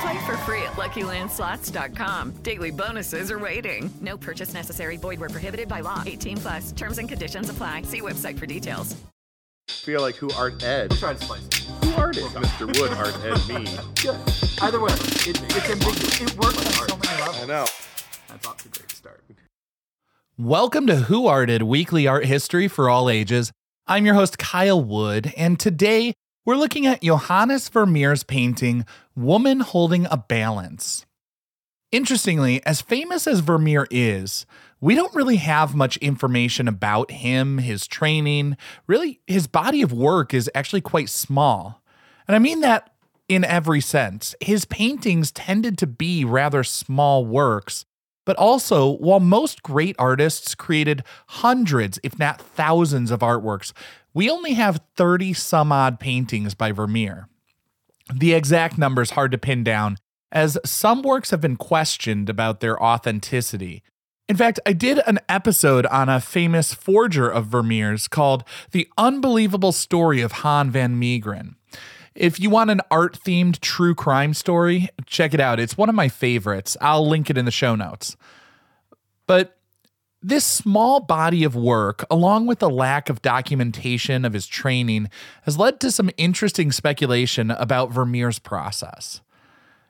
Play for free at LuckyLandSlots.com. Daily bonuses are waiting. No purchase necessary. Void where prohibited by law. 18 plus. Terms and conditions apply. See website for details. feel like who art Ed? Try to slice it. Who art it? Mr. Wood art Ed me. Yeah. Either way, it, it's ambiguous. It works on so many levels. I know. That's off to a great start. Welcome to Who Arted Weekly Art History for All Ages. I'm your host, Kyle Wood, and today we're looking at Johannes Vermeer's painting, Woman Holding a Balance. Interestingly, as famous as Vermeer is, we don't really have much information about him, his training. Really, his body of work is actually quite small. And I mean that in every sense. His paintings tended to be rather small works, but also, while most great artists created hundreds, if not thousands, of artworks, we only have 30 some odd paintings by Vermeer. The exact number is hard to pin down, as some works have been questioned about their authenticity. In fact, I did an episode on a famous forger of Vermeer's called The Unbelievable Story of Han van Meegeren. If you want an art themed true crime story, check it out. It's one of my favorites. I'll link it in the show notes. But this small body of work, along with the lack of documentation of his training, has led to some interesting speculation about Vermeer's process.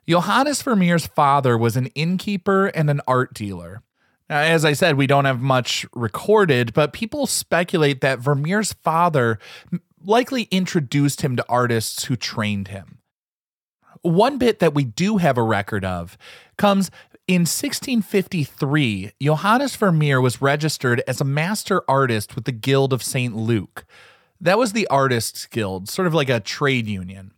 Johannes Vermeer's father was an innkeeper and an art dealer. As I said, we don't have much recorded, but people speculate that Vermeer's father likely introduced him to artists who trained him. One bit that we do have a record of comes in 1653. Johannes Vermeer was registered as a master artist with the Guild of St. Luke. That was the Artists Guild, sort of like a trade union.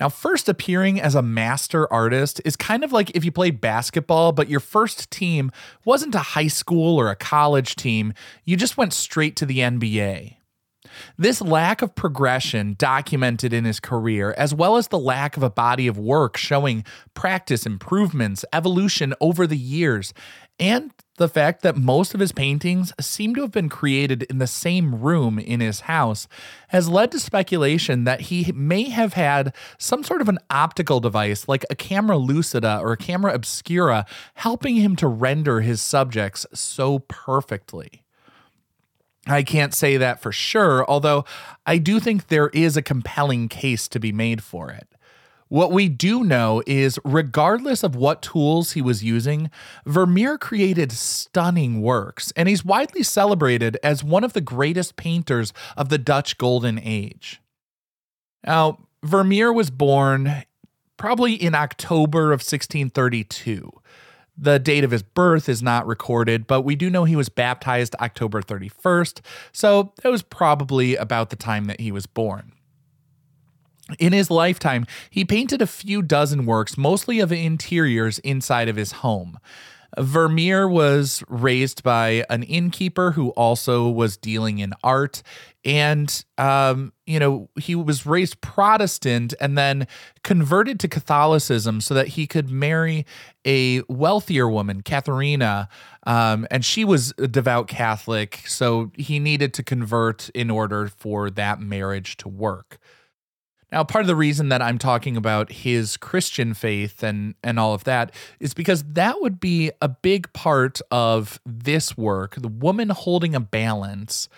Now, first appearing as a master artist is kind of like if you played basketball, but your first team wasn't a high school or a college team, you just went straight to the NBA. This lack of progression documented in his career, as well as the lack of a body of work showing practice improvements, evolution over the years, and the fact that most of his paintings seem to have been created in the same room in his house, has led to speculation that he may have had some sort of an optical device like a camera lucida or a camera obscura helping him to render his subjects so perfectly. I can't say that for sure, although I do think there is a compelling case to be made for it. What we do know is, regardless of what tools he was using, Vermeer created stunning works, and he's widely celebrated as one of the greatest painters of the Dutch Golden Age. Now, Vermeer was born probably in October of 1632. The date of his birth is not recorded, but we do know he was baptized October 31st, so it was probably about the time that he was born. In his lifetime, he painted a few dozen works, mostly of interiors inside of his home. Vermeer was raised by an innkeeper who also was dealing in art. And, um, you know, he was raised Protestant and then converted to Catholicism so that he could marry a wealthier woman, Katharina. Um, and she was a devout Catholic. So he needed to convert in order for that marriage to work. Now, part of the reason that I'm talking about his Christian faith and and all of that is because that would be a big part of this work, The Woman Holding a Balance,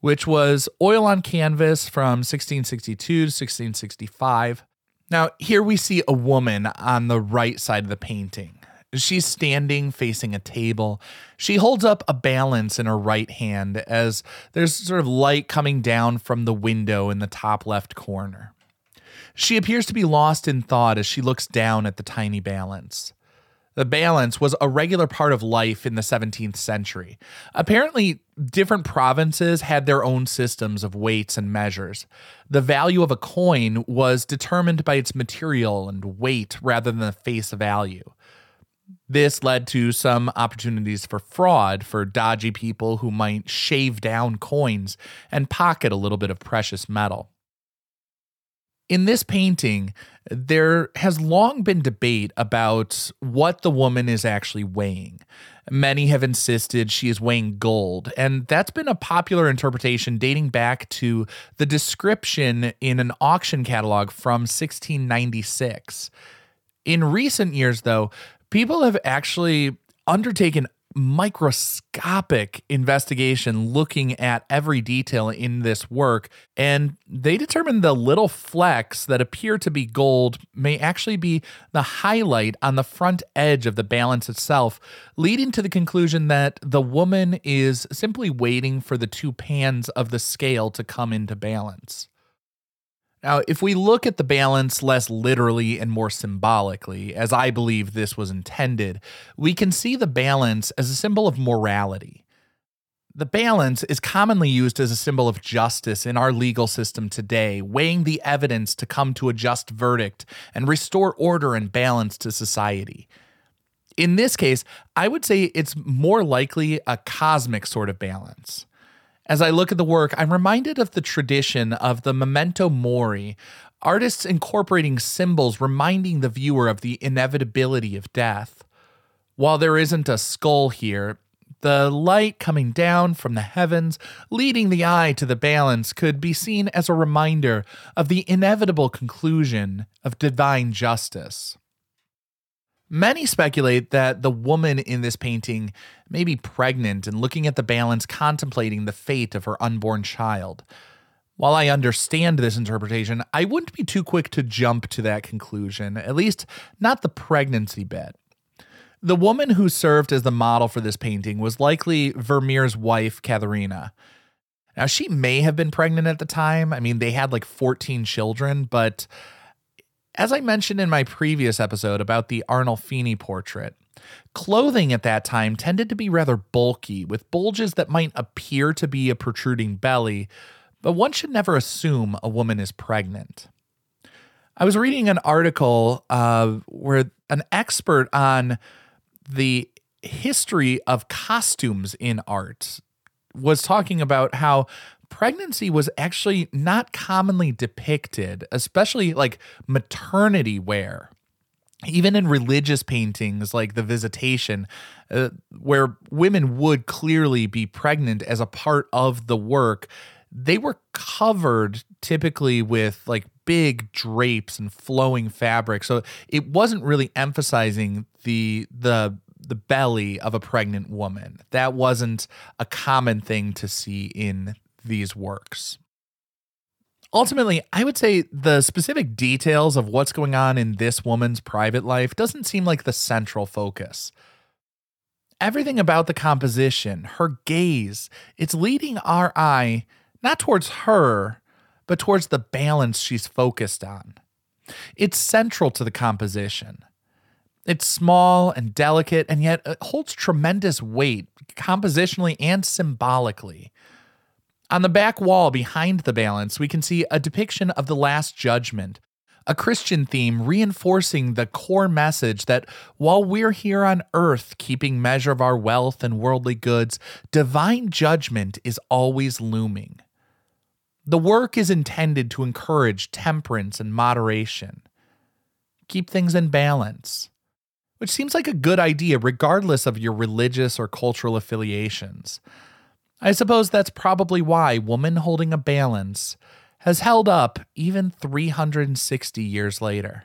which was oil on canvas from 1662 to 1665. Now, here we see a woman on the right side of the painting. She's standing facing a table. She holds up a balance in her right hand as there's sort of light coming down from the window in the top left corner. She appears to be lost in thought as she looks down at the tiny balance. The balance was a regular part of life in the 17th century. Apparently, different provinces had their own systems of weights and measures. The value of a coin was determined by its material and weight rather than the face value. This led to some opportunities for fraud for dodgy people who might shave down coins and pocket a little bit of precious metal. In this painting, there has long been debate about what the woman is actually weighing. Many have insisted she is weighing gold, and that's been a popular interpretation dating back to the description in an auction catalog from 1696. In recent years, though, people have actually undertaken microscopic investigation looking at every detail in this work, and they determined the little flecks that appear to be gold may actually be the highlight on the front edge of the balance itself, leading to the conclusion that the woman is simply waiting for the two pans of the scale to come into balance. Now, if we look at the balance less literally and more symbolically, as I believe this was intended, we can see the balance as a symbol of morality. The balance is commonly used as a symbol of justice in our legal system today, weighing the evidence to come to a just verdict and restore order and balance to society. In this case, I would say it's more likely a cosmic sort of balance. As I look at the work, I'm reminded of the tradition of the memento mori, artists incorporating symbols reminding the viewer of the inevitability of death. While there isn't a skull here, the light coming down from the heavens, leading the eye to the balance, could be seen as a reminder of the inevitable conclusion of divine justice. Many speculate that the woman in this painting may be pregnant and looking at the balance, contemplating the fate of her unborn child. While I understand this interpretation, I wouldn't be too quick to jump to that conclusion, at least not the pregnancy bit. The woman who served as the model for this painting was likely Vermeer's wife, Katharina. Now, she may have been pregnant at the time. I mean, they had like 14 children, but as I mentioned in my previous episode about the Arnolfini portrait, clothing at that time tended to be rather bulky, with bulges that might appear to be a protruding belly, but one should never assume a woman is pregnant. I was reading an article uh, where an expert on the history of costumes in art was talking about how pregnancy was actually not commonly depicted, especially like maternity wear. Even in religious paintings like The Visitation, uh, where women would clearly be pregnant as a part of the work, they were covered typically with like big drapes and flowing fabric. So it wasn't really emphasizing the the the belly of a pregnant woman. That wasn't a common thing to see in these works. Ultimately, I would say the specific details of what's going on in this woman's private life doesn't seem like the central focus. Everything about the composition, her gaze, it's leading our eye not towards her, but towards the balance she's focused on. It's central to the composition. It's small and delicate, and yet it holds tremendous weight, compositionally and symbolically. On the back wall behind the balance, we can see a depiction of the Last Judgment, a Christian theme reinforcing the core message that while we're here on earth keeping measure of our wealth and worldly goods, divine judgment is always looming. The work is intended to encourage temperance and moderation. Keep things in balance, which seems like a good idea regardless of your religious or cultural affiliations. I suppose that's probably why Woman Holding a Balance has held up even 360 years later.